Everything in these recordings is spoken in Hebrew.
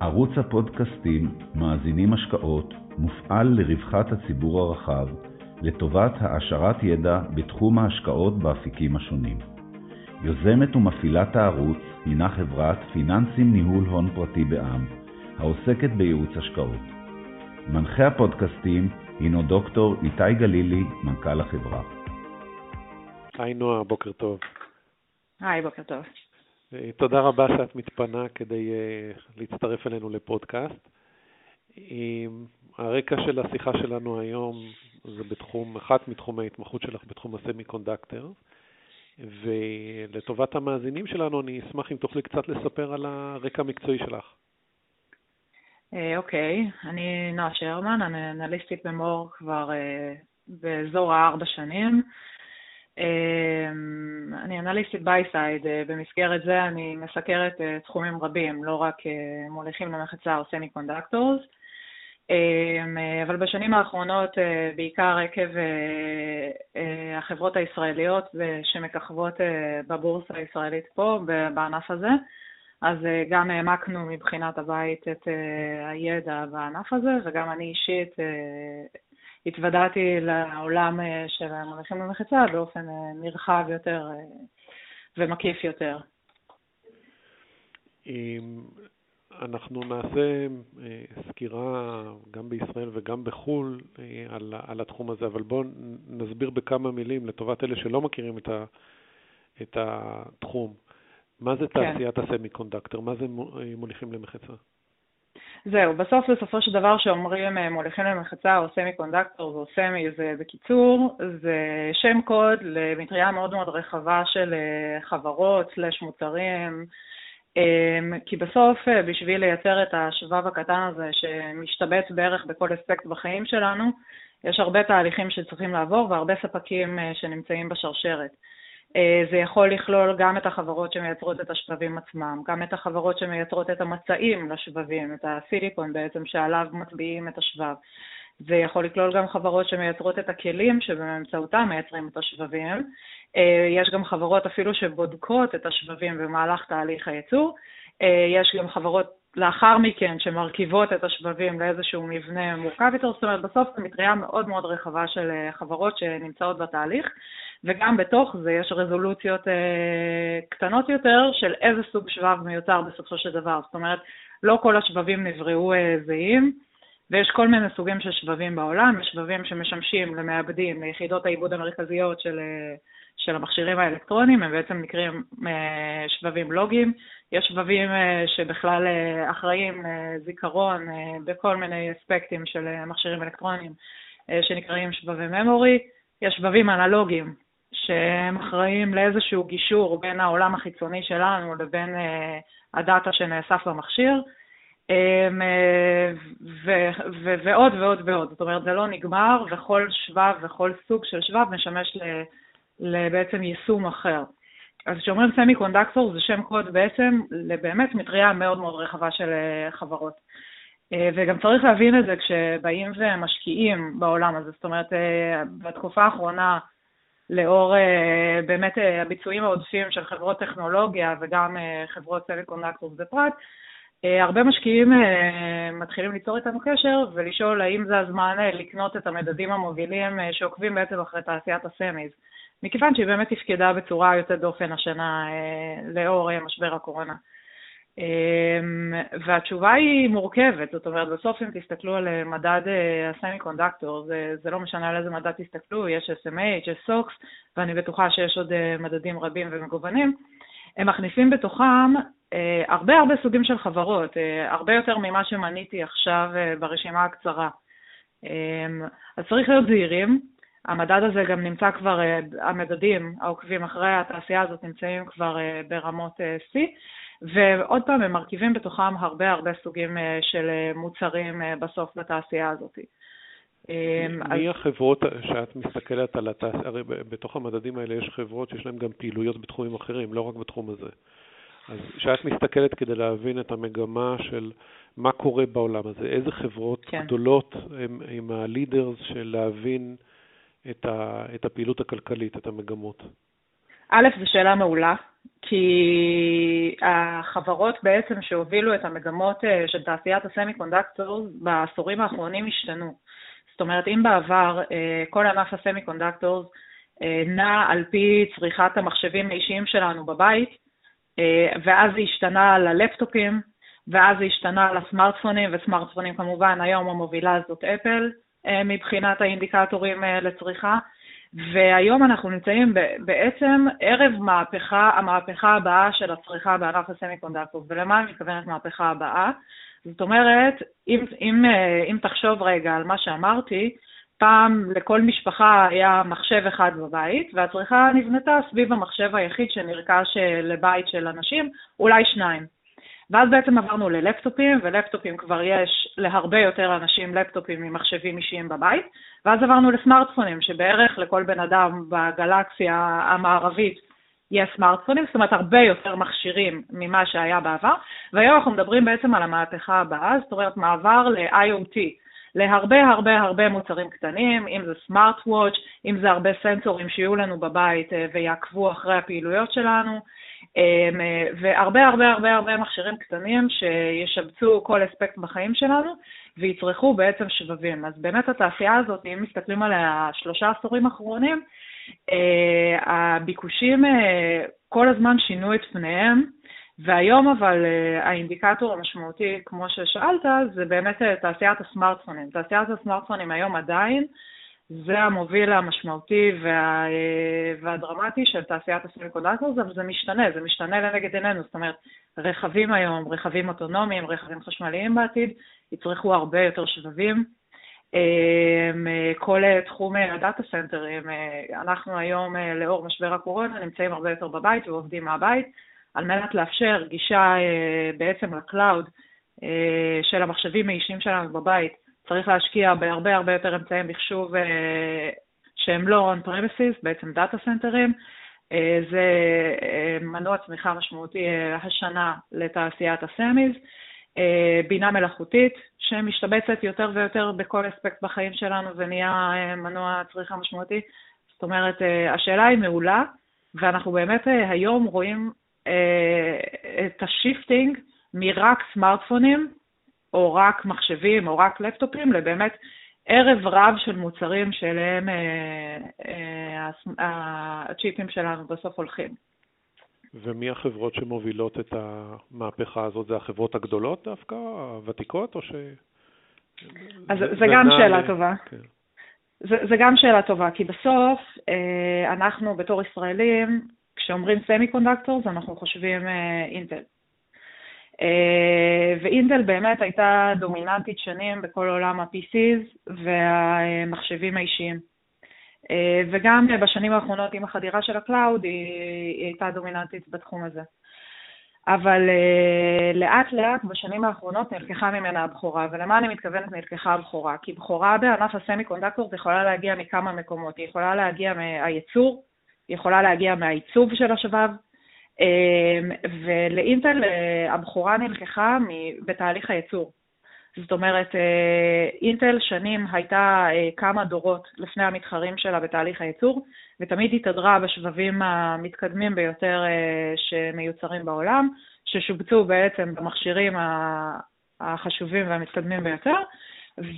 ערוץ הפודקאסטים מאזינים השקעות מופעל לרווחת הציבור הרחב, לטובת העשרת ידע בתחום ההשקעות באפיקים השונים. יוזמת ומפעילת הערוץ הינה חברת פיננסים ניהול הון פרטי בע"מ, העוסקת בייעוץ השקעות. מנחה הפודקאסטים הינו דוקטור איתי גלילי, מנכ"ל החברה. היי נועה, בוקר טוב. היי, בוקר טוב. אה, תודה רבה שאת מתפנה כדי אה, להצטרף אלינו לפודקאסט. הרקע של השיחה שלנו היום זה בתחום, אחת מתחומי ההתמחות שלך בתחום הסמי קונדקטור, ולטובת המאזינים שלנו אני אשמח אם תוכלי קצת לספר על הרקע המקצועי שלך. אה, אוקיי, אני נועה שרמן, אני אנליסטית במור כבר באזור הארבע שנים. אמ, אני אנליסטית buy side, אה, במסגרת זה אני מסקרת אה, תחומים רבים, לא רק אה, מוליכים למחצה או semiconductors, אמ, אבל בשנים האחרונות, בעיקר עקב החברות הישראליות שמככבות בבורסה הישראלית פה, בענף הזה, אז גם העמקנו מבחינת הבית את הידע בענף הזה, וגם אני אישית התוודעתי לעולם אה, של המונחים במחצה באופן אה, נרחב יותר אה, ומקיף יותר. אנחנו נעשה סקירה גם בישראל וגם בחו"ל על, על התחום הזה, אבל בואו נסביר בכמה מילים לטובת אלה שלא מכירים את, ה, את התחום. מה זה כן. תעשיית כן. הסמי קונדקטור? מה זה מוליכים למחצה? זהו, בסוף בסופו של דבר שאומרים אה, מוליכים למחצה או סמי קונדקטור או סמי זה בקיצור, זה שם קוד למטריה מאוד מאוד רחבה של אה, חברות, סלש מוצרים, אמ, כי בסוף אה, בשביל לייצר את השבב הקטן הזה שמשתבץ בערך בכל אספקט בחיים שלנו, יש הרבה תהליכים שצריכים לעבור והרבה ספקים שנמצאים בשרשרת. אה, זה יכול לכלול גם את החברות שמייצרות את השבבים עצמם, גם את החברות שמייצרות את המצעים לשבבים, את הסיליקון בעצם שעליו מטביעים את השבב. זה יכול לכלול גם חברות שמייצרות את הכלים שבאמצעותם מייצרים את השבבים. אה, יש גם חברות אפילו שבודקות את השבבים במהלך תהליך הייצור. אה, יש גם חברות לאחר מכן שמרכיבות את השבבים לאיזשהו מבנה מורכב יותר, זאת אומרת בסוף זו מטריה מאוד מאוד רחבה של חברות שנמצאות בתהליך. וגם בתוך זה יש רזולוציות אה, קטנות יותר של איזה סוג שבב מיוצר בסופו של דבר. זאת אומרת, לא כל השבבים נבראו אה, זהים, ויש כל מיני סוגים של שבבים בעולם, יש שבבים שמשמשים למעבדים, ליחידות העיבוד המרכזיות של, אה, של המכשירים האלקטרוניים, הם בעצם נקראים אה, שבבים לוגיים, יש שבבים אה, שבכלל אה, אחראים לזיכרון אה, בכל מיני אספקטים של אה, מכשירים אלקטרוניים אה, שנקראים שבבי ממורי, יש שבבים אנלוגיים שהם אחראים לאיזשהו גישור בין העולם החיצוני שלנו לבין uh, הדאטה שנאסף במכשיר, um, ו- ו- ועוד ועוד ועוד. זאת אומרת, זה לא נגמר, וכל שבב וכל סוג של שבב משמש לבעצם יישום אחר. אז כשאומרים סמי קונדקטור זה שם קוד בעצם לבאמת מטריה מאוד מאוד רחבה של uh, חברות. וגם צריך להבין את זה כשבאים ומשקיעים בעולם הזה. זאת אומרת, בתקופה האחרונה, לאור uh, באמת uh, הביצועים העודפים של חברות טכנולוגיה וגם uh, חברות semiconductors בפרט, uh, הרבה משקיעים uh, מתחילים ליצור איתנו קשר ולשאול האם זה הזמן uh, לקנות את המדדים המובילים uh, שעוקבים בעצם אחרי תעשיית ה semis, מכיוון שהיא באמת תפקדה בצורה יוצאת דופן השנה uh, לאור uh, משבר הקורונה. אמ, והתשובה היא מורכבת, זאת אומרת, בסוף אם תסתכלו על אה, מדד אה, הסמי קונדקטור, זה, זה לא משנה על איזה מדד תסתכלו, יש SMH, יש SOX, ואני בטוחה שיש עוד אה, מדדים רבים ומגוונים, הם מכניסים בתוכם הרבה הרבה סוגים של חברות, הרבה יותר ממה שמניתי עכשיו ברשימה הקצרה. אמ, אז צריך להיות זהירים, המדד הזה גם נמצא כבר, המדדים העוקבים אחרי התעשייה הזאת נמצאים כבר ברמות C, ועוד פעם, הם מרכיבים בתוכם הרבה הרבה סוגים אה, של אה, מוצרים אה, בסוף בתעשייה הזאת. מי החברות שאת מסתכלת על התעשייה, הרי בתוך המדדים האלה יש חברות שיש להן גם פעילויות בתחומים אחרים, לא רק בתחום הזה. אז כשאת מסתכלת כדי להבין את המגמה של מה קורה בעולם הזה, איזה חברות כן. גדולות הם הלידרס של להבין את, ה, את הפעילות הכלכלית, את המגמות? א', זו שאלה מעולה. כי החברות בעצם שהובילו את המגמות אה, של תעשיית הסמי קונדקטור בעשורים האחרונים השתנו. זאת אומרת, אם בעבר אה, כל ענף הסמי קונדקטור אה, נע על פי צריכת המחשבים האישיים שלנו בבית, ואז זה השתנה ללפטופים, ואז זה השתנה לסמארטפונים, וסמארטפונים כמובן, היום המובילה זאת אפל מבחינת האינדיקטורים לצריכה. והיום אנחנו נמצאים בעצם ערב מהפכה, המהפכה הבאה של הצריכה בענף הסמי קונדקטור. ולמה אני מתכוונת מהפכה הבאה? זאת אומרת, אם, אם, אם תחשוב רגע על מה שאמרתי, פעם לכל משפחה היה מחשב אחד בבית, והצריכה נבנתה סביב המחשב היחיד שנרכש לבית של אנשים, אולי שניים. ואז בעצם עברנו ללפטופים, ולפטופים כבר יש להרבה יותר אנשים לפטופים ממחשבים אישיים בבית, ואז עברנו לסמארטפונים, שבערך לכל בן אדם בגלקסיה המערבית יש סמארטפונים, זאת אומרת הרבה יותר מכשירים ממה שהיה בעבר, והיום אנחנו מדברים בעצם על המהפכה הבאה, זאת אומרת מעבר ל-IoT, להרבה הרבה הרבה מוצרים קטנים, אם זה סמארט וואץ', אם זה הרבה סנסורים שיהיו לנו בבית אה, ויעקבו אחרי הפעילויות שלנו, והרבה הרבה הרבה הרבה מכשירים קטנים שישבצו כל אספקט בחיים שלנו ויצרכו בעצם שבבים. אז באמת התעשייה הזאת, אם מסתכלים עליה שלושה עשורים אחרונים, אה, הביקושים אה, כל הזמן שינו את פניהם, והיום אבל אה, האינדיקטור המשמעותי, כמו ששאלת, זה באמת תעשיית הסמארטפונים. תעשיית הסמארטפונים היום עדיין זה המוביל המשמעותי וה, והדרמטי של תעשיית ה semiconductors, אבל זה משתנה, זה משתנה לנגד עינינו, זאת אומרת, רכבים היום, רכבים אוטונומיים, רכבים חשמליים בעתיד, יצרכו הרבה יותר שבבים. אמ, כל תחום ה data סנטרים, אנחנו היום, לאור משבר הקורונה, נמצאים הרבה יותר בבית ועובדים מהבית, על מנת לאפשר גישה בעצם ל cloud של המחשבים האישיים שלנו בבית, צריך להשקיע בהרבה הרבה יותר אמצעי מחשוב אה, שהם לא on-premises, בעצם data סנטרים. אה, זה אה, מנוע צמיחה משמעותי השנה לתעשיית ה semis. בינה מלאכותית שמשתבצת יותר ויותר בכל אספקט בחיים שלנו ונהיה מנוע צריכה משמעותי. זאת אומרת, השאלה היא מעולה, ואנחנו באמת היום רואים את ה shifting מרק סמארטפונים או רק מחשבים או רק לפטופים, לבאמת ערב רב של מוצרים שאליהם אה, אה, הצ'יפים שלנו בסוף הולכים. ומי החברות שמובילות את המהפכה הזאת? זה החברות הגדולות דווקא, הוותיקות, או ש... אז זה, זה גם שאלה ל... טובה. כן. זה, זה גם שאלה טובה, כי בסוף אה, אנחנו בתור ישראלים, כשאומרים semiconductors, אנחנו חושבים אינטל. אה, ואינטל באמת הייתה דומיננטית שנים בכל עולם ה-PCs והמחשבים האישיים. אה, וגם בשנים האחרונות עם החדירה של ה cloud היא, הייתה דומיננטית בתחום הזה. אבל אה, לאט לאט בשנים האחרונות נלקחה ממנה הבכורה, ולמה אני מתכוונת נלקחה הבכורה? כי בכורה בענף ה semiconductor יכולה להגיע מכמה מקומות, היא יכולה להגיע מהייצור, היא יכולה להגיע מהעיצוב של השבב, ולאינטל אה, הבכורה נלקחה בתהליך הייצור. זאת אומרת, אה, אינטל שנים הייתה אה, כמה דורות לפני המתחרים שלה בתהליך הייצור, ותמיד התהדרה בשבבים המתקדמים ביותר שמיוצרים בעולם, ששובצו בעצם במכשירים החשובים והמתקדמים ביותר,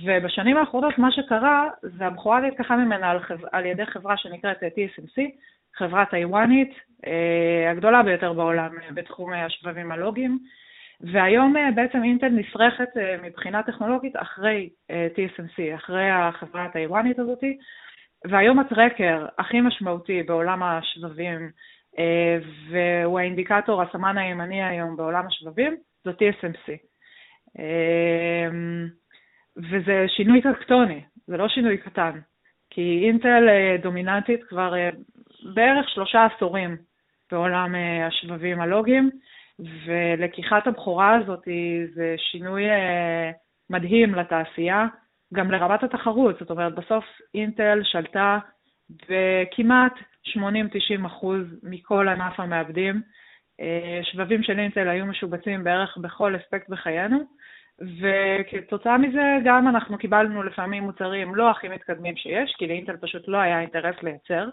ובשנים האחרונות מה שקרה, זה הבכורה נלקחה ממנה על, חב... על ידי חברה שנקראת TSMC, חברה טיוואנית, אה, הגדולה ביותר בעולם אה, בתחום השבבים הלוגיים, והיום אה, בעצם אינטל נסרכת מבחינה טכנולוגית אחרי TSMC, אחרי החברה הטיוואנית הזאתי, והיום הטרקר הכי משמעותי בעולם השבבים, והוא האינדיקטור, הסמן הימני היום בעולם השבבים, זו TSMC. וזה שינוי טקטוני, זה לא שינוי קטן, כי אינטל דומיננטית כבר בערך שלושה עשורים בעולם אה, השבבים הלוגיים, ולקיחת הבכורה הזאת זה שינוי אה, מדהים לתעשייה, גם לרמת התחרות. זאת אומרת, בסוף אינטל שלטה בכמעט 80-90 אחוז מכל ענף המעבדים. אה, שבבים של אינטל היו משובצים בערך בכל אספקט בחיינו, וכתוצאה מזה גם אנחנו קיבלנו לפעמים מוצרים לא הכי מתקדמים שיש, כי לאינטל פשוט לא היה אינטרס לייצר,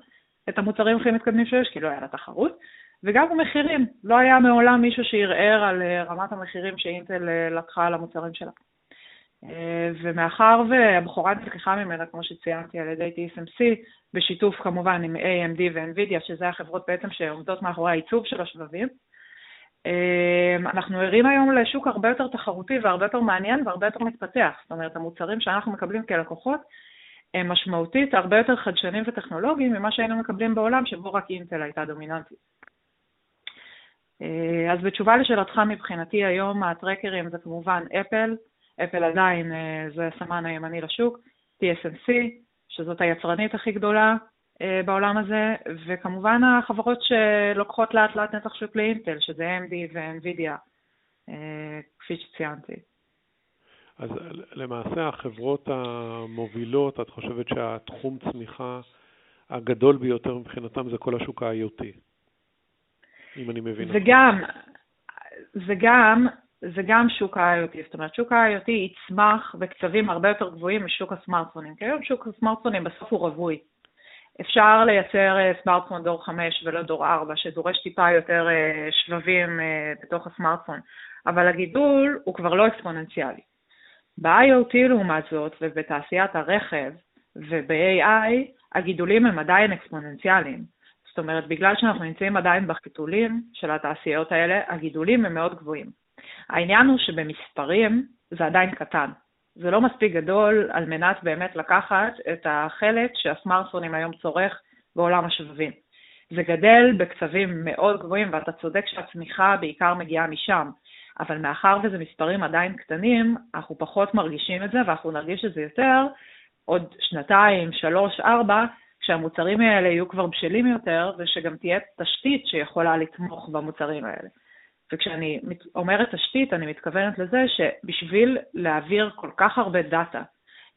את המוצרים הכי מתקדמים שיש, כי לא היה לה תחרות, וגם המחירים. לא היה מעולם מישהו שערער על רמת המחירים שאינטל לקחה על המוצרים שלה. ומאחר והבחורה נלקחה ממנה, כמו שציינתי, על ידי TSMC, בשיתוף כמובן עם AMD ו-NVIDIA, שזה החברות בעצם שעומדות מאחורי העיצוב של השבבים, אנחנו ערים היום לשוק הרבה יותר תחרותי והרבה יותר מעניין והרבה יותר מתפתח. זאת אומרת, המוצרים שאנחנו מקבלים כלקוחות משמעותית הרבה יותר חדשנים וטכנולוגיים ממה שהיינו מקבלים בעולם שבו רק אינטל הייתה דומיננטית. אז בתשובה לשאלתך מבחינתי היום הטרקרים זה כמובן אפל, אפל עדיין אה, זה הסמן הימני לשוק, TSMC, שזאת היצרנית הכי גדולה אה, בעולם הזה, וכמובן החברות שלוקחות לאט לאט נתח שוק לאינטל, שזה AMD ו-NVIDIA, אה, כפי שציינתי. אז למעשה החברות המובילות, את חושבת שהתחום צמיחה הגדול ביותר מבחינתם זה כל השוק ה-IoT, אם אני מבין. זה גם, זה גם, זה גם שוק ה-IoT, זאת אומרת, שוק ה-IoT יצמח בקצבים הרבה יותר גבוהים משוק הסמארטפונים, כי היום שוק הסמארטפונים בסוף הוא רווי. אפשר לייצר אה, סמארטפון דור 5 ולא דור 4, שדורש טיפה יותר אה, שבבים אה, בתוך הסמארטפון, אבל הגידול הוא כבר לא אקספוננציאלי. ב-IoT לעומת זאת, ובתעשיית הרכב וב-AI, הגידולים הם עדיין אקספוננציאליים. זאת אומרת, בגלל שאנחנו נמצאים עדיין בחיתולים של התעשיות האלה, הגידולים הם מאוד גבוהים. העניין הוא שבמספרים זה עדיין קטן. זה לא מספיק גדול על מנת באמת לקחת את החלק שהסמארטפונים היום צורך בעולם השבבים. זה גדל בקצבים מאוד גבוהים, ואתה צודק שהצמיחה בעיקר מגיעה משם, אבל מאחר וזה מספרים עדיין קטנים, אנחנו פחות מרגישים את זה, ואנחנו נרגיש את זה יותר עוד שנתיים, שלוש, ארבע, כשהמוצרים האלה יהיו כבר בשלים יותר, ושגם תהיה תשתית שיכולה לתמוך במוצרים האלה. וכשאני אומרת תשתית, אני מתכוונת לזה שבשביל להעביר כל כך הרבה דאטה,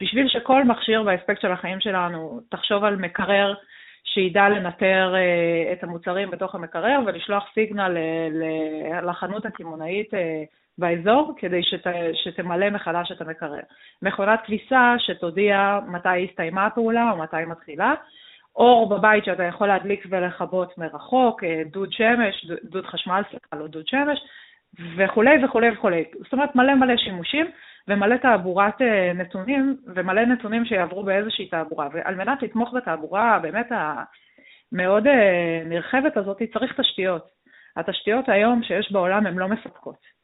בשביל שכל מכשיר באספקט של החיים שלנו, תחשוב על מקרר שידע לנטר uh, את המוצרים בתוך המקרר ולשלוח סיגנל uh, לחנות הקמעונאית uh, באזור כדי שת, שתמלא מחדש את המקרר. מכונת כביסה שתודיע מתי הסתיימה הפעולה או מתי מתחילה, אור בבית שאתה יכול להדליק ולכבות מרחוק, אה, דוד שמש, דוד חשמל, סליחה, לא דוד שמש, וכולי וכולי וכולי. זאת אומרת, מלא מלא שימושים ומלא תעבורת אה, נתונים, ומלא נתונים שיעברו באיזושהי תעבורה. ועל מנת לתמוך בתעבורה באמת המאוד אה, נרחבת הזאת, צריך תשתיות. התשתיות היום שיש בעולם הן לא מספקות.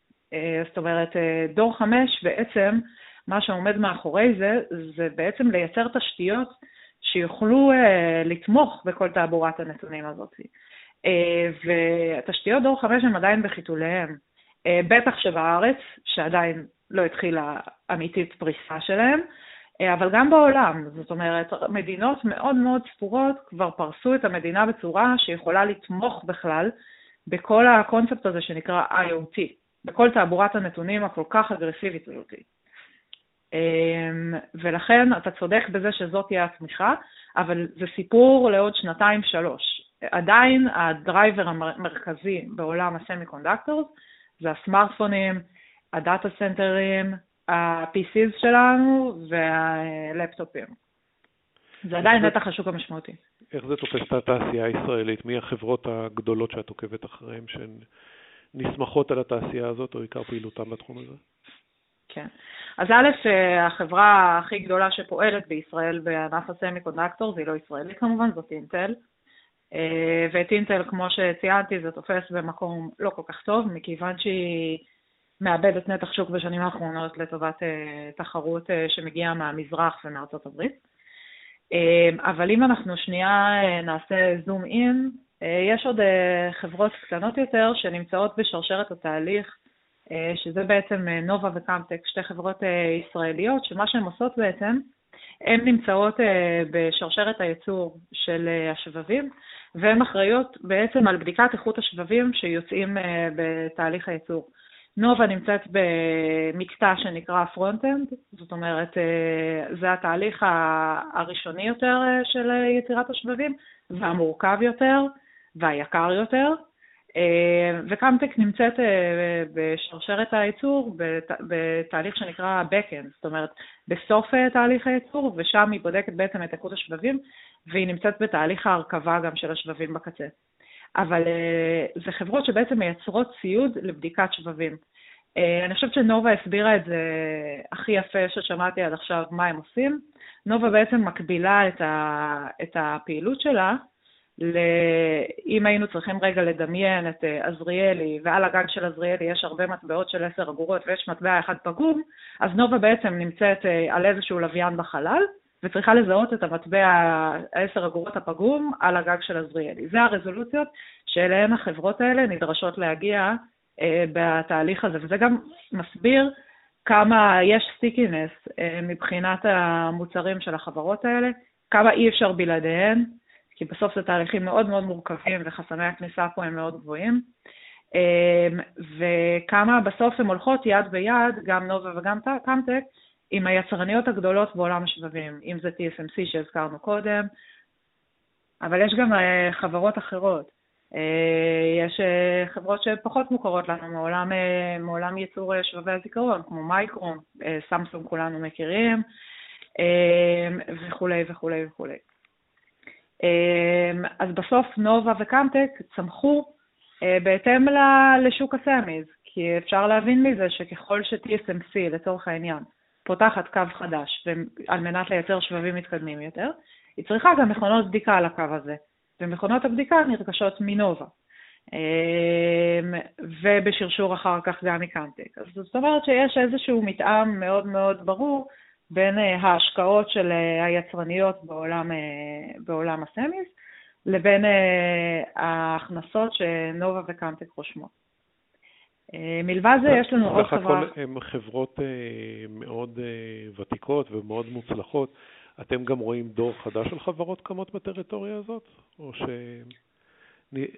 זאת אומרת, דור חמש בעצם, מה שעומד מאחורי זה, זה בעצם לייצר תשתיות שיוכלו לתמוך בכל תעבורת הנתונים הזאת. ותשתיות דור 5 הן עדיין בחיתוליהן, בטח שבארץ, שעדיין לא התחילה אמיתית פריסה שלהן, uh, אבל גם בעולם, זאת אומרת, מדינות מאוד מאוד ספורות כבר פרסו את המדינה בצורה שיכולה לתמוך בכלל בכל הקונספט הזה שנקרא IoT, בכל תעבורת הנתונים הכל כך אגרסיבית הזאת. אמ, ולכן אתה צודק בזה שזאת תהיה הצמיחה, אבל זה סיפור לעוד שנתיים-שלוש. עדיין ה driver המרכזי בעולם ה semiconductors זה הסמארטפונים, ה data centerים, ה-PCs שלנו והלפטופים. זה עדיין נתח השוק המשמעותי. איך זה תופס את התעשייה הישראלית? מי החברות הגדולות שאת עוקבת אחריהן שהן נסמכות על התעשייה הזאת או עיקר פעילותן בתחום הזה? כן. אז א', החברה הכי גדולה שפועלת בישראל בענף הסמי קונדקטור, והיא לא ישראלית כמובן, זאת אינטל. אה, ואת אינטל, כמו שציינתי, זה תופס במקום לא כל כך טוב, מכיוון שהיא מאבדת נתח שוק בשנים האחרונות לטובת אה, תחרות אה, שמגיעה מהמזרח ומארצות הברית. אבל אם אנחנו שנייה נעשה zoom in, יש עוד חברות קטנות יותר שנמצאות בשרשרת התהליך אה, שזה בעצם נובה וקמטק, שתי חברות אה, ישראליות, שמה שהן עושות בעצם, הן נמצאות בשרשרת הייצור של השבבים, והן אחראיות בעצם על בדיקת איכות השבבים שיוצאים בתהליך הייצור. נובה נמצאת במקטע שנקרא front-end, זאת אומרת, זה התהליך הראשוני יותר של יצירת השבבים, והמורכב יותר, והיקר יותר, אה, וקמטק נמצאת אה, בשרשרת הייצור בתהליך שנקרא backend, זאת אומרת, בסוף אה, תהליך הייצור, ושם היא בודקת בעצם את איכות השבבים, והיא נמצאת בתהליך ההרכבה גם של השבבים בקצה. אבל זה חברות שבעצם מייצרות ציוד לבדיקת שבבים. אני חושבת שנובה הסבירה את זה הכי יפה ששמעתי עד עכשיו, מה הם עושים. נובה בעצם מקבילה את, ה, את הפעילות שלה ל... אם היינו צריכים רגע לדמיין את אה, עזריאלי, ועל הגג של עזריאלי יש הרבה מטבעות של עשר אגורות ויש מטבע אחד פגום, אז נובה בעצם נמצאת אה, על איזשהו לוויין בחלל, וצריכה לזהות את המטבע העשר אגורות הפגום על הגג של עזריאלי. זה הרזולוציות שאליהן החברות האלה נדרשות להגיע אה, בתהליך הזה, וזה גם מסביר כמה יש סטיקינס אה, מבחינת המוצרים של החברות האלה, כמה אי אפשר בלעדיהן. כי בסוף זה תהליכים מאוד מאוד מורכבים וחסמי הכניסה פה הם מאוד גבוהים. אמ, וכמה בסוף הן הולכות יד ביד, גם נובה וגם קמטק, עם היצרניות הגדולות בעולם השבבים, אם זה TSMC שהזכרנו קודם, אבל יש גם אה, חברות אחרות. אה, יש אה, חברות שפחות מוכרות לנו מעולם, מעולם ייצור שבבי הזיכרון, כמו מייקרון, סמסונג כולנו מכירים, וכולי וכולי וכולי. אז בסוף נובה וקמטק צמחו בהתאם לשוק הסמיז, כי אפשר להבין מזה שככל ש-TSMC, לצורך העניין, פותחת קו חדש על מנת לייצר שבבים מתקדמים יותר, היא צריכה גם מכונות בדיקה על הקו הזה, ומכונות הבדיקה נרכשות מנובה. אמ, ובשרשור אחר כך גם מקמטק. אז זאת אומרת שיש איזשהו מתאם מאוד מאוד ברור בין אה, ההשקעות של אה, היצרניות בעולם, אה, בעולם הסמיס לבין ההכנסות שנובה וקמטק רושמות. מלבד זה יש לנו עוד חברה... הן חברות מאוד ותיקות ומאוד מוצלחות. אתם גם רואים דור חדש של חברות קמות בטריטוריה הזאת? או ש...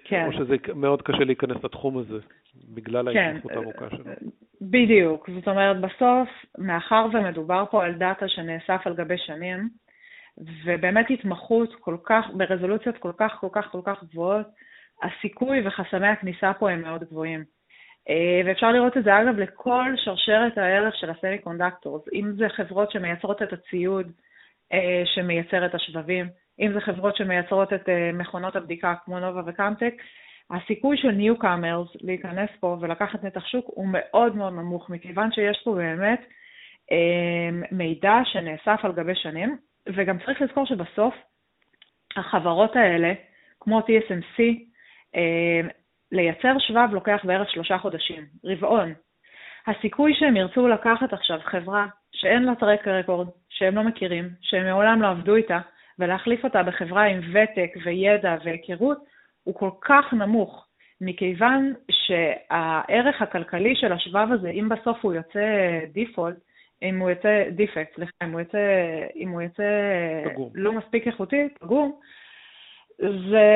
כן. או שזה מאוד קשה להיכנס לתחום הזה, בגלל כן. ההתמחות הארוכה שלו. בדיוק. זאת אומרת, בסוף, מאחר ומדובר פה על דאטה שנאסף על גבי שנים, ובאמת התמחות כל כך, ברזולוציות כל כך, כל כך, כל כך גבוהות, הסיכוי וחסמי הכניסה פה הם מאוד גבוהים. אה, ואפשר לראות את זה, אגב, לכל שרשרת הערך של ה semiconductors, אם זה חברות שמייצרות את הציוד אה, שמייצר את השבבים, אם זה חברות שמייצרות את אה, מכונות הבדיקה כמו נובה וקמטק, הסיכוי של newcomers להיכנס פה ולקחת נתח שוק הוא מאוד מאוד נמוך, מכיוון שיש פה באמת מידע שנאסף על גבי שנים, וגם צריך לזכור שבסוף החברות האלה, כמו TSMC, לייצר שבב לוקח בערך שלושה חודשים, רבעון. הסיכוי שהם ירצו לקחת עכשיו חברה שאין לה טרק רקורד, שהם לא מכירים, שהם מעולם לא עבדו איתה, ולהחליף אותה בחברה עם ותק וידע והיכרות, הוא כל כך נמוך, מכיוון שהערך הכלכלי של השבב הזה, אם בסוף הוא יוצא דיפולט, אם הוא יוצא דיפקט, סליחה, אם הוא יוצא, אם הוא יוצא פגום. לא מספיק איכותי, פגום, זה,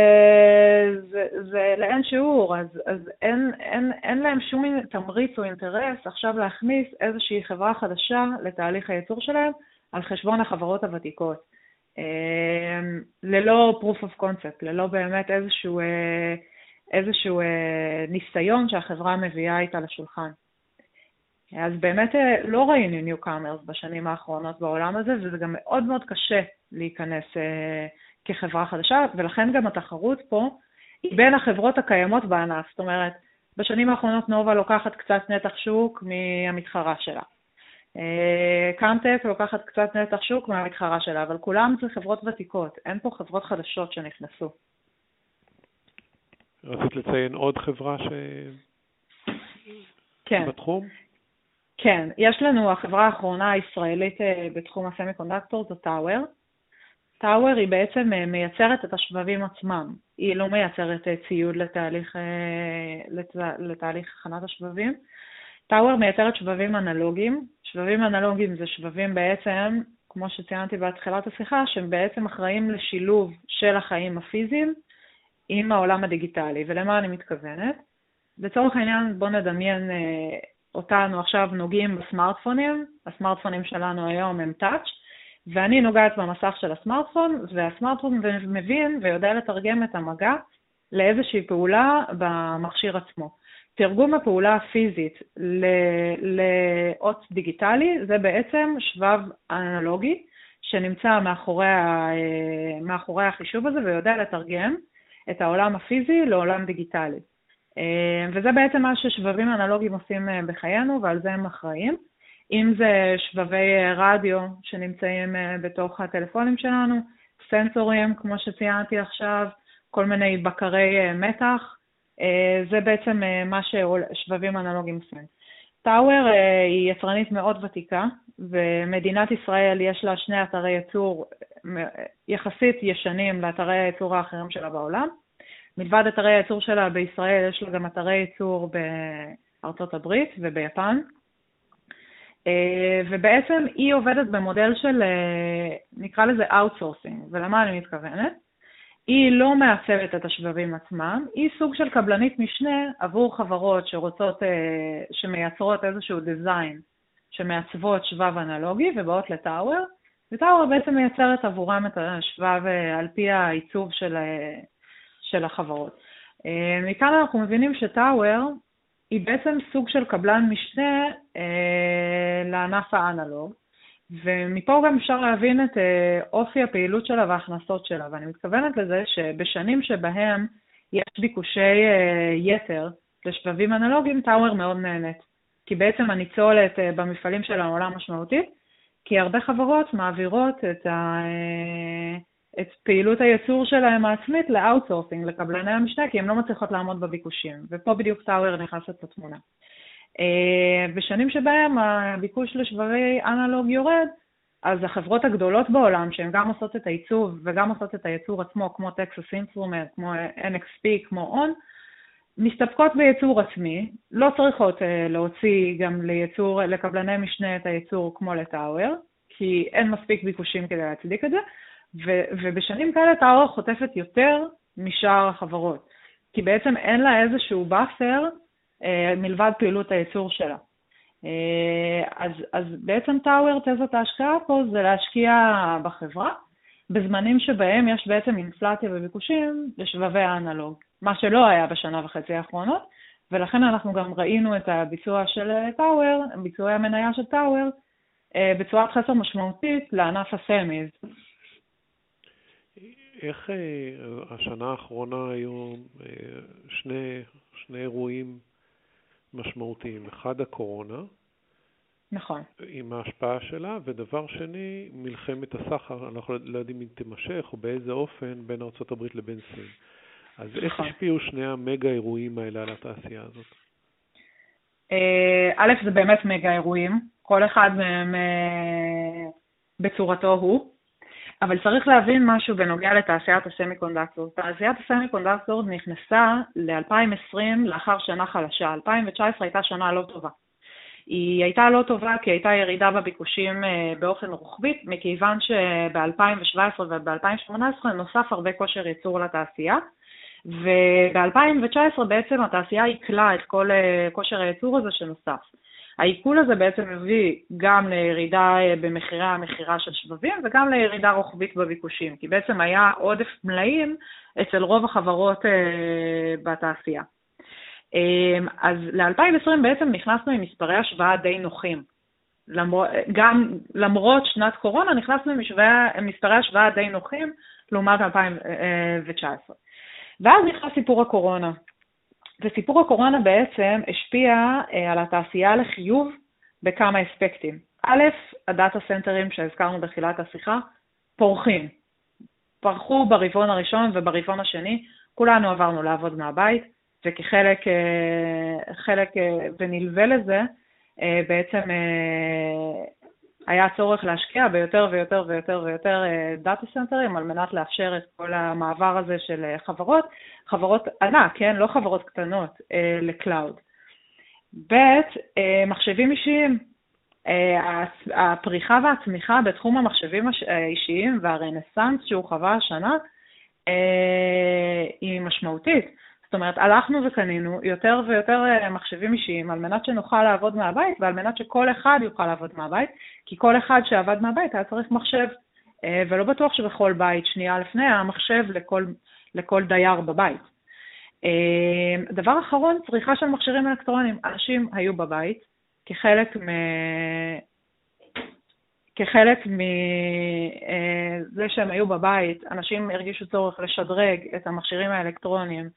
זה, זה לאין שיעור, אז, אז אין, אין, אין להם שום תמריץ או אינטרס עכשיו להכניס איזושהי חברה חדשה לתהליך הייצור שלהם על חשבון החברות הוותיקות. אמ, ללא proof of concept, ללא באמת איזשהו, אה, איזשהו אה, ניסיון שהחברה מביאה איתה לשולחן. אז באמת אה, לא ראינו Newcomers בשנים האחרונות בעולם הזה, וזה גם מאוד מאוד קשה להיכנס כחברה חדשה, ולכן גם התחרות פה היא בין החברות הקיימות בענף. זאת אומרת, בשנים האחרונות נובה לוקחת קצת נתח שוק מהמתחרה שלה. קאנטק לוקחת קצת נתח שוק מהמתחרה שלה, אבל כולם זה חברות ותיקות, אין פה חברות חדשות שנכנסו. רצית לציין עוד חברה ש... כן. בתחום? כן, יש לנו, החברה האחרונה הישראלית אה, בתחום הסמי קונדקטור זו טאוור. טאוור היא בעצם אה, מייצרת את השבבים עצמם, היא לא מייצרת אה, ציוד לתהליך, לתהליך הכנת השבבים. טאוור מייצרת שבבים אנלוגיים. שבבים אנלוגיים זה שבבים בעצם, כמו שציינתי בהתחלת השיחה, שהם בעצם אחראים לשילוב של החיים הפיזיים עם העולם הדיגיטלי. ולמה אני מתכוונת? לצורך העניין, בואו נדמיין אה, אותנו עכשיו נוגעים בסמארטפונים, הסמארטפונים שלנו היום הם טאץ', ואני נוגעת במסך של הסמארטפון, והסמארטפון מבין ויודע לתרגם את המגע לאיזושהי פעולה במכשיר עצמו. תרגום הפעולה הפיזית לאות דיגיטלי זה בעצם שבב אנלוגי שנמצא מאחורי, ה, מאחורי החישוב הזה ויודע לתרגם את העולם הפיזי לעולם דיגיטלי. וזה בעצם מה ששבבים אנלוגיים עושים בחיינו, ועל זה הם אחראים. אם זה שבבי רדיו שנמצאים בתוך הטלפונים שלנו, סנסורים, כמו שציינתי עכשיו, כל מיני בקרי מתח, זה בעצם מה ששבבים אנלוגיים עושים. טאוור היא יצרנית מאוד ותיקה, ומדינת ישראל יש לה שני אתרי ייצור יחסית ישנים לאתרי הייצור האחרים שלה בעולם. מלבד אתרי הייצור שלה בישראל, יש לה גם אתרי ייצור בארצות הברית וביפן. ובעצם היא עובדת במודל של, נקרא לזה Outsourcing, ולמה אני מתכוונת? היא לא מעצבת את השבבים עצמם, היא סוג של קבלנית משנה עבור חברות שרוצות, שמייצרות איזשהו דיזיין שמעצבות שבב אנלוגי ובאות לטאוור, וטאוור בעצם מייצרת עבורם את השבב על פי העיצוב של, של החברות. מכאן אנחנו מבינים שטאוור היא בעצם סוג של קבלן משנה אה, לענף האנלוג, ומפה גם אפשר להבין את אה, אופי הפעילות שלה וההכנסות שלה, ואני מתכוונת לזה שבשנים שבהם יש ביקושי אה, יתר לשבבים אנלוגיים, טאוור מאוד נהנית. כי בעצם הניצולת אה, במפעלים שלה עולה משמעותית, כי הרבה חברות מעבירות את, ה... אה, את פעילות הייצור שלהם העצמית ל outsourcing, לקבלני המשנה, כי הן לא מצליחות לעמוד בביקושים, ופה בדיוק טאוור נכנסת לתמונה. אה, בשנים שבהם הביקוש לשבבי אנלוג יורד, אז החברות הגדולות בעולם, שהן גם עושות את העיצוב וגם עושות את הייצור עצמו, כמו טקסס אינסטרומנט, כמו NXP, כמו און, מסתפקות בייצור עצמי, לא צריכות אה, להוציא גם לייצור, לקבלני משנה את הייצור כמו לטאוור, כי אין מספיק ביקושים כדי להצדיק את זה, ובשנים כאלה טאוור חוטפת יותר משאר החברות, כי בעצם אין לה איזשהו buffer אה, מלבד פעילות הייצור שלה. אה, אז, אז בעצם טאוור, תזת ההשקעה פה זה להשקיע בחברה, בזמנים שבהם יש בעצם אינפלציה בביקושים לשבבי האנלוג. מה שלא היה בשנה וחצי האחרונות, ולכן אנחנו גם ראינו את הביצוע של טאוור, ביצועי המניה של טאוור, אה, בצורת חסר משמעותית לענף הסמיז. איך אה, השנה האחרונה היו אה, שני, שני אירועים משמעותיים? אחד, הקורונה. נכון. עם ההשפעה שלה, ודבר שני, מלחמת הסחר, אנחנו לא יודעים אם תימשך או באיזה אופן בין ארה"ב לבין סין. אז איך נכון. השפיעו שני המגה אירועים האלה על התעשייה הזאת? אה, א', זה באמת מגה אירועים, כל אחד מהם בצורתו הוא, אבל צריך להבין משהו בנוגע לתעשיית הסמי-קונדקטור. תעשיית הסמי-קונדקטור נכנסה ל-2020 לאחר שנה חלשה. 2019 הייתה שנה לא טובה. היא הייתה לא טובה כי הייתה ירידה בביקושים אה, באופן רוחבי, מכיוון שב-2017 וב-2018 נוסף הרבה כושר ייצור לתעשייה, וב-2019 בעצם התעשייה עיכלה את כל אה, כושר הייצור הזה שנוסף. העיכול הזה בעצם הביא גם לירידה אה, במחירי המכירה של שבבים וגם לירידה רוחבית בביקושים, כי בעצם היה עודף מלאים אצל רוב החברות אה, בתעשייה. אז ל-2020 בעצם נכנסנו עם מספרי השוואה די נוחים. גם למרות שנת קורונה נכנסנו עם מספרי השוואה די נוחים לעומת 2019. ואז נכנס סיפור הקורונה. וסיפור הקורונה בעצם השפיע אה, על התעשייה לחיוב בכמה אספקטים. א', הדאטה סנטרים שהזכרנו בתחילת השיחה, פורחים. פרחו ברבעון הראשון וברבעון השני, כולנו עברנו לעבוד מהבית, וכחלק אה, חלק, אה, ונלווה לזה, בעצם היה צורך להשקיע ביותר ויותר ויותר ויותר data centerים על מנת לאפשר את כל המעבר הזה של אה, חברות, חברות ענק, כן? לא חברות קטנות, אה, ל cloud. ב', אה, מחשבים אישיים. הפריחה והצמיחה בתחום המחשבים האישיים והרנסאנס שהוא חווה השנה היא משמעותית. זאת אומרת, הלכנו וקנינו יותר ויותר אה, מחשבים אישיים על מנת שנוכל לעבוד מהבית ועל מנת שכל אחד יוכל לעבוד מהבית, כי כל אחד שעבד מהבית היה צריך מחשב, אה, ולא בטוח שבכל בית שנייה לפני היה מחשב לכל, לכל דייר בבית. אה, דבר אחרון, צריכה של מכשירים אלקטרוניים. אנשים היו בבית כחלק, מ... כחלק מזה שהם היו בבית, אנשים הרגישו צורך לשדרג את המכשירים האלקטרוניים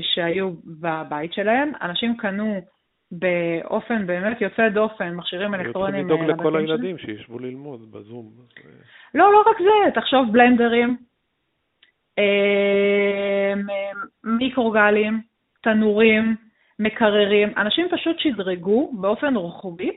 שהיו בבית שלהם. אנשים קנו באופן באמת יוצא דופן מכשירים אלקטרוניים לבתים שלהם. לדאוג לכל הילדים שישבו ללמוד בזום. לא, לא רק זה, תחשוב בלנדרים, מיקרוגלים, תנורים, מקררים. אנשים פשוט שדרגו באופן רוחבי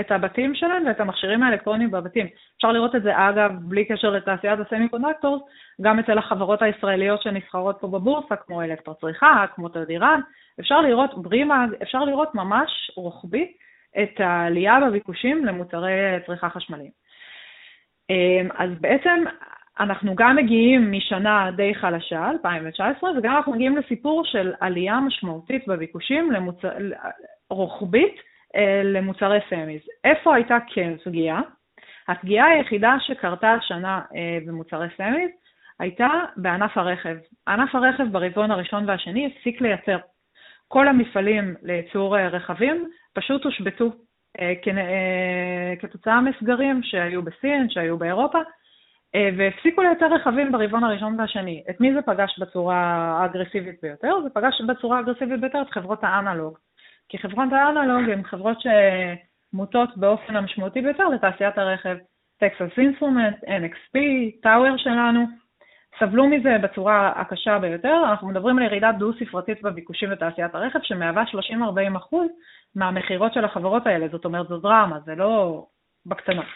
את הבתים שלהם ואת המכשירים האלקטרוניים בבתים. אפשר לראות את זה, אגב, בלי קשר לתעשיית ה semiconductors, גם אצל החברות הישראליות שנסחרות פה בבורסה, כמו אלקטרה צריכה, כמו תדיראן. אפשר לראות, ברימאג, אפשר לראות ממש רוחבי את העלייה בביקושים למוצרי צריכה חשמליים. אמ, אז בעצם אנחנו גם מגיעים משנה די חלשה, 2019, וגם אנחנו מגיעים לסיפור של עלייה משמעותית בביקושים למוצ... רוחבית למוצרי semis. איפה הייתה כן פגיעה? הפגיעה היחידה שקרתה השנה אה, במוצרי semis הייתה בענף הרכב. ענף הרכב ברבעון הראשון והשני הפסיק לייצר. כל המפעלים לייצור אה, רכבים פשוט הושבתו כתוצאה מסגרים שהיו בסין, שהיו באירופה, והפסיקו לייצר רכבים ברבעון הראשון והשני. את מי זה פגש בצורה האגרסיבית ביותר? זה פגש בצורה האגרסיבית ביותר את חברות האנלוג. כי חברות האנלוג הן חברות שמוטות באופן המשמעותי ביותר לתעשיית הרכב. טקסס אינסטרומנט, NXP, טאוור שלנו, סבלו מזה בצורה הקשה ביותר. אנחנו מדברים על ירידה דו-ספרתית בביקושים לתעשיית הרכב, שמהווה 30-40 אחוז מהמכירות של החברות האלה. זאת אומרת, זו דרמה, זה לא בקטנות.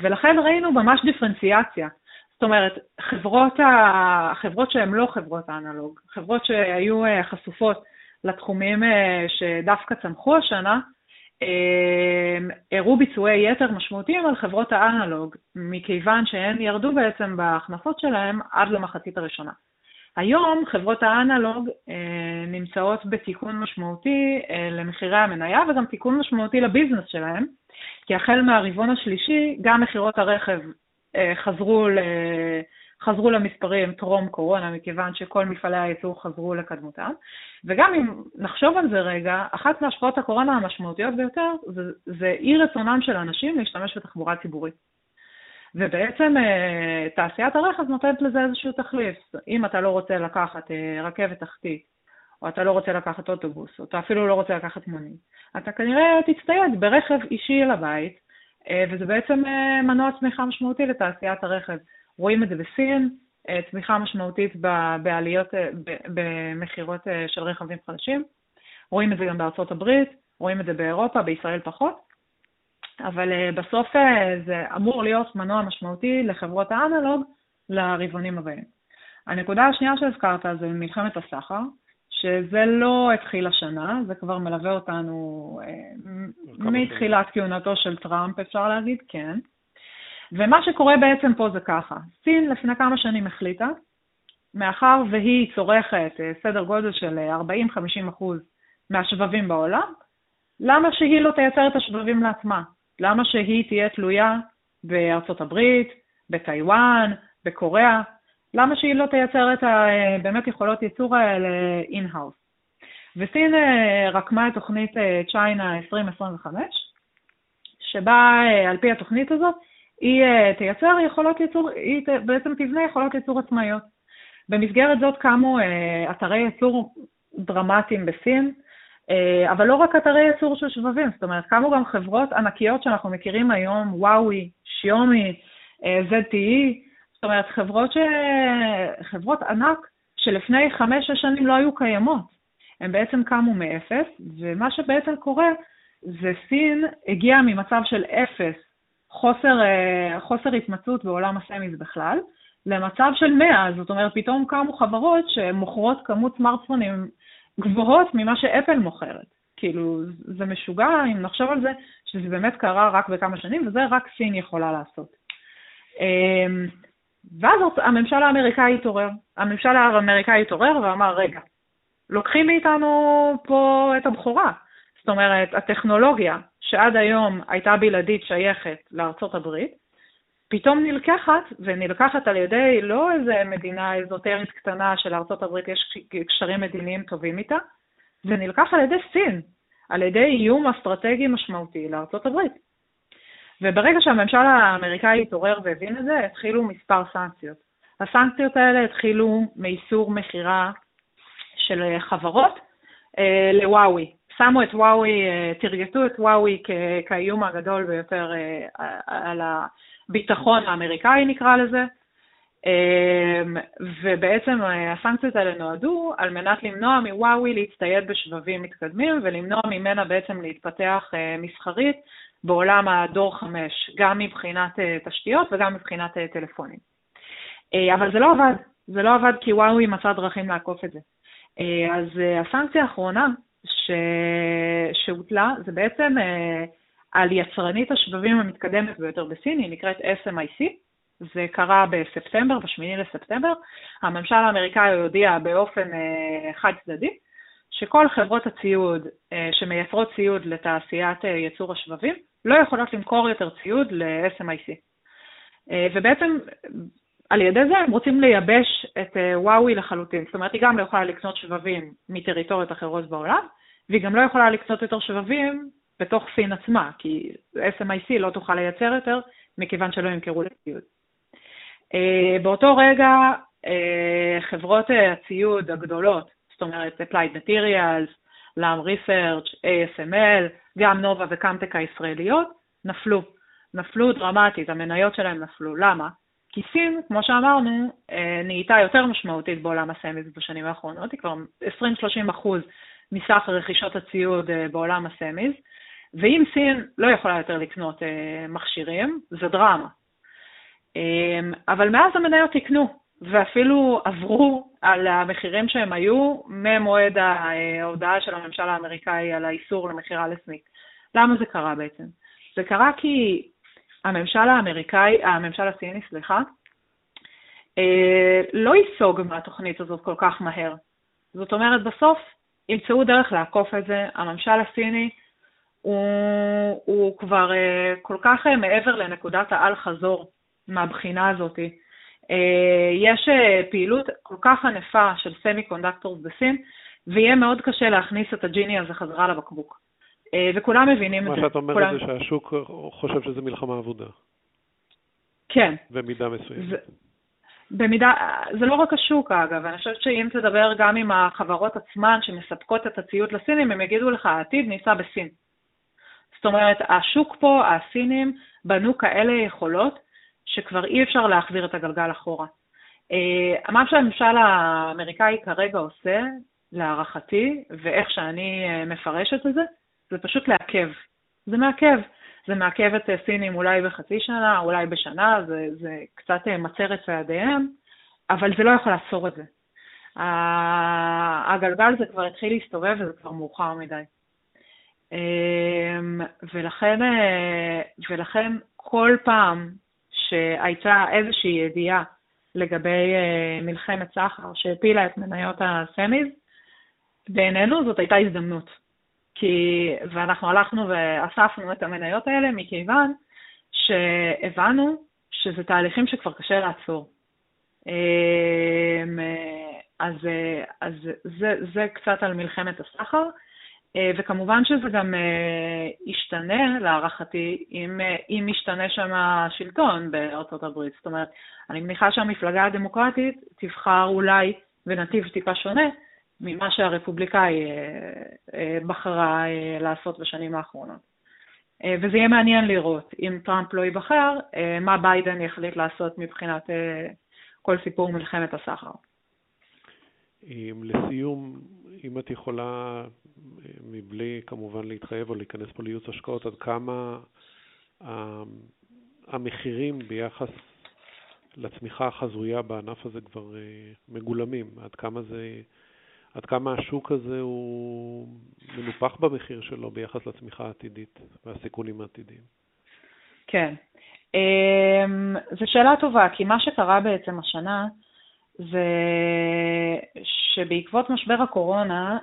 ולכן ראינו ממש דיפרנציאציה. זאת אומרת, חברות, ה... חברות שהן לא חברות האנלוג, חברות שהיו אה, חשופות לתחומים אה, שדווקא צמחו השנה, אה, הראו ביצועי יתר משמעותיים על חברות האנלוג, מכיוון שהן ירדו בעצם בהכנסות שלהן עד למחצית הראשונה. היום חברות האנלוג אה, נמצאות בתיקון משמעותי למחירי המניה וגם תיקון משמעותי לביזנס שלהן, כי החל מהרבעון השלישי גם מכירות הרכב חזרו ל... חזרו למספרים טרום קורונה, מכיוון שכל מפעלי הייצור חזרו לקדמותם. וגם אם נחשוב על זה רגע, אחת מהשפעות הקורונה המשמעותיות ביותר זה, זה אי רצונם של אנשים להשתמש בתחבורה ציבורית. ובעצם אה, תעשיית הרכב נותנת לזה איזשהו תחליף. אם אתה לא רוצה לקחת אה, רכבת תחתית, או אתה לא רוצה לקחת אוטובוס, או אתה אפילו לא רוצה לקחת מונית, אתה כנראה תצטייד ברכב אישי לבית, אה, וזה בעצם מנוע צמיחה משמעותי לתעשיית הרכב. רואים את זה בסין, אה, צמיחה משמעותית בעליות, אה, במכירות אה, של רכבים חדשים. רואים את זה גם בארצות הברית, רואים את זה באירופה, בישראל פחות. אבל בסוף זה אמור להיות מנוע משמעותי לחברות האנלוג לרבעונים הבאים. הנקודה השנייה שהזכרת זה מלחמת הסחר, שזה לא התחיל השנה, זה כבר מלווה אותנו מתחילת כהונתו של טראמפ, אפשר להגיד, כן. ומה שקורה בעצם פה זה ככה, סין לפני כמה שנים החליטה, מאחר והיא צורכת אה, סדר גודל של 40-50 אה, אחוז מהשבבים בעולם, למה שהיא לא תייצר את השבבים לעצמה? למה שהיא תהיה תלויה בארצות הברית, בטיוואן, בקוריאה? למה שהיא לא תייצר את הבאמת אה, יכולות ייצור האלה in-house? וסין רקמה את תוכנית China 2025, שבה על פי התוכנית הזאת היא אה, תייצר יכולות ייצור, היא בעצם תבנה יכולות ייצור עצמאיות. במסגרת זאת קמו אה, אתרי ייצור דרמטיים בסין, אה, אבל לא רק אתרי ייצור של שבבים, זאת אומרת, קמו גם חברות ענקיות שאנחנו מכירים היום, וואוי, שיומי, ZTE, זאת אומרת, חברות, ש... חברות ענק שלפני חמש-שש שנים לא היו קיימות. הן בעצם קמו מאפס, ומה שבעצם קורה זה סין הגיעה ממצב של אפס חוסר, אה, חוסר התמצאות בעולם הסמיס בכלל, למצב של 100, זאת אומרת, פתאום קמו חברות שמוכרות כמות סמארטפונים גבוהות ממה שאפל מוכרת. כאילו, זה משוגע אם נחשוב על זה, שזה באמת קרה רק בכמה שנים, וזה רק סין יכולה לעשות. אמ, ואז הממשל האמריקאי התעורר. הממשל האמריקאי התעורר ואמר, רגע, לוקחים מאיתנו פה את הבכורה. זאת אומרת, הטכנולוגיה שעד היום הייתה בלעדית שייכת לארצות הברית, פתאום נלקחת, ונלקחת על ידי לא איזה מדינה אזוטרית קטנה שלארצות הברית יש קשרים מדיניים טובים איתה, זה נלקח על ידי סין, על ידי איום אסטרטגי משמעותי לארצות הברית. וברגע שהממשל האמריקאי התעורר והבין את זה, התחילו מספר סנקציות. הסנקציות האלה התחילו מאיסור מכירה של חברות אה, לוואוי. שמו את וואוי, אה, תרגטו את וואוי כאיום הגדול ביותר אה, על הביטחון האמריקאי נקרא לזה, ובעצם הסנקציות האלה נועדו על מנת למנוע מוואוי להצטייד בשבבים מתקדמים ולמנוע ממנה בעצם להתפתח מסחרית בעולם הדור 5, גם מבחינת תשתיות וגם מבחינת טלפונים. אבל זה לא עבד, זה לא עבד כי וואוי מצא דרכים לעקוף את זה. אה, אז אה, הסנקציה האחרונה ש... שהוטלה זה בעצם אה, על יצרנית השבבים המתקדמת ביותר בסין, היא נקראת SMIC, זה קרה בספטמבר, ב-8 לספטמבר. הממשל האמריקאי הודיע באופן חד צדדי שכל חברות הציוד שמייצרות ציוד לתעשיית ייצור השבבים לא יכולות למכור יותר ציוד ל-SMIC. ובעצם על ידי זה הם רוצים לייבש את אה, וואוי לחלוטין. זאת אומרת, היא גם לא יכולה לקנות שבבים מטריטוריות אחרות בעולם, והיא גם לא יכולה לקנות יותר שבבים בתוך סין עצמה, כי SMIC לא תוכל לייצר יותר, מכיוון שלא ימכרו לציוד. אה, באותו רגע, אה, חברות הציוד הגדולות, זאת אומרת, Applied Materials, LAM Research, ASML, גם נובה וקמטק הישראליות, נפלו. נפלו דרמטית, המניות שלהם נפלו. למה? כי סין, כמו שאמרנו, אה, נהייתה יותר משמעותית בעולם הסמיז בשנים האחרונות, היא כבר 20-30 אחוז מסך רכישות הציוד אה, בעולם הסמיז, ואם סין לא יכולה יותר לקנות אה, מכשירים, זה דרמה. אבל מאז המניות תקנו, ואפילו עברו על המחירים שהם היו ממועד ההודעה של הממשל האמריקאי על האיסור למכירה לסניק. למה זה קרה בעצם? זה קרה כי הממשל האמריקאי, הממשל הסיני, סליחה, אה, לא ייסוג מהתוכנית הזאת כל כך מהר. זאת אומרת, בסוף ימצאו דרך לעקוף את זה. הממשל הסיני הוא, הוא כבר אה, כל כך אה, מעבר לנקודת האל-חזור מהבחינה הזאת. יש פעילות כל כך ענפה של semiconductors בסין, ויהיה מאוד קשה להכניס את הג'יני הזה חזרה לבקבוק. אה, וכולם מבינים את זה. מה שאת אומרת כולם... זה שהשוק חושב שזה מלחמה עבודה. כן. במידה מסוימת. במידה, זה לא רק השוק אגב, אני חושבת שאם תדבר גם עם החברות עצמן שמספקות את הציוד לסינים, הם יגידו לך, העתיד נמצא בסין. זאת אומרת, השוק פה, הסינים, בנו כאלה יכולות, שכבר אי אפשר להחזיר את הגלגל אחורה. אה, מה שהממשל האמריקאי כרגע עושה, להערכתי, ואיך שאני אה, מפרשת את זה, זה פשוט לעכב. זה מעכב. זה מעכב את הסינים אולי בחצי שנה, אולי בשנה, זה, זה קצת אה, מצר את צעדיהם, אבל זה לא יכול לעצור את זה. הגלגל זה כבר התחיל להסתובב וזה כבר מאוחר מדי. אמ, ולכן, אה, ולכן כל פעם שהייתה איזושהי ידיעה לגבי אה, מלחמת סחר שהפילה את מניות הסמיז, בעינינו זאת הייתה הזדמנות. כי, ואנחנו הלכנו ואספנו את המניות האלה מכיוון שהבנו שזה תהליכים שכבר קשה לעצור. אמ, אז, אז זה, זה קצת על מלחמת הסחר, וכמובן שזה גם אה, ישתנה, להערכתי, אם, אם ישתנה שם השלטון בארצות הברית. זאת אומרת, אני מניחה שהמפלגה הדמוקרטית תבחר אולי בנתיב טיפה שונה, ממה שהרפובליקאי אה, אה, בחרה אה, לעשות בשנים האחרונות. וזה יהיה מעניין לראות, אם טראמפ לא ייבחר, מה ביידן יחליט לעשות מבחינת כל סיפור מלחמת הסחר. לסיום, אם את יכולה, מבלי כמובן להתחייב או להיכנס פה לייעוץ השקעות, עד כמה המחירים ביחס לצמיחה החזויה בענף הזה כבר מגולמים, עד כמה זה עד כמה השוק הזה הוא מנופח במחיר שלו ביחס לצמיחה העתידית והסיכונים העתידיים. כן. אמ, זו שאלה טובה, כי מה שקרה בעצם השנה זה שבעקבות משבר הקורונה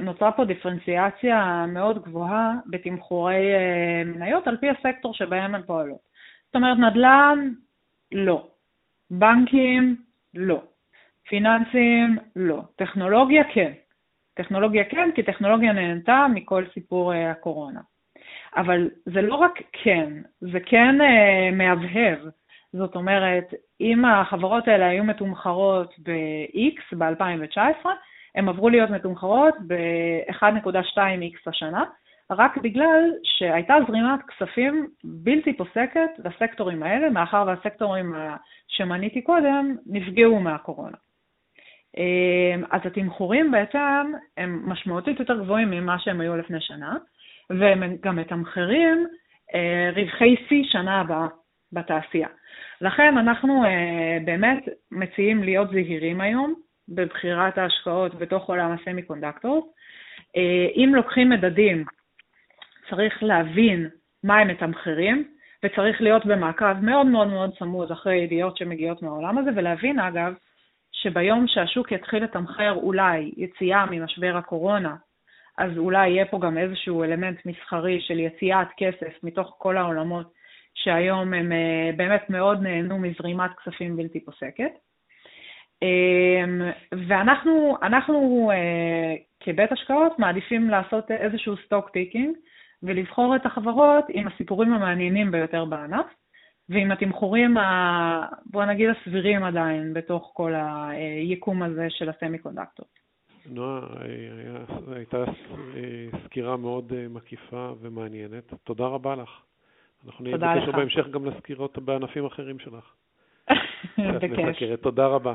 נוצרה פה דיפרנציאציה מאוד גבוהה בתמחורי אה, מניות על פי הסקטור שבהם הן פועלות. זאת אומרת, נדל"ן, לא. בנקים, לא. פיננסים, לא. טכנולוגיה, כן. טכנולוגיה כן, כי טכנולוגיה נהנתה מכל סיפור uh, הקורונה. אבל זה לא רק כן, זה כן uh, מהבהב. זאת אומרת, אם החברות האלה היו מתומחרות ב-X ב-2019, הן עברו להיות מתומחרות ב-1.2X השנה, רק בגלל שהייתה זרימת כספים בלתי פוסקת לסקטורים האלה, מאחר והסקטורים שמניתי קודם נפגעו מהקורונה. אמ, אז התמחורים בעצם הם משמעותית יותר גבוהים ממה שהם היו לפני שנה, והם גם מתמחרים אה, רווחי שיא שנה הבאה בתעשייה. לכן אנחנו אה, באמת מציעים להיות זהירים היום בבחירת ההשקעות בתוך עולם הסמי קונדקטור. אה, אם לוקחים מדדים, צריך להבין מה הם מתמחרים, וצריך להיות במעקב מאוד מאוד מאוד צמוד אחרי ידיעות שמגיעות מהעולם הזה, ולהבין אגב, שביום שהשוק יתחיל לתמחר אולי יציאה ממשבר הקורונה, אז אולי יהיה פה גם איזשהו אלמנט מסחרי של יציאת כסף מתוך כל העולמות שהיום הם אה, באמת מאוד נהנו מזרימת כספים בלתי פוסקת. אמ, ואנחנו אנחנו, אה, כבית השקעות מעדיפים לעשות איזשהו stock picking ולבחור את החברות עם הסיפורים המעניינים ביותר בענף, ועם התמחורים, ה, בוא נגיד, הסבירים עדיין בתוך כל היקום הזה של ה semiconductor. נועה, הייתה סקירה מאוד מקיפה ומעניינת. תודה רבה לך. אנחנו נהיה בקשר בהמשך גם לסקירות בענפים אחרים שלך. בכיף. תודה רבה.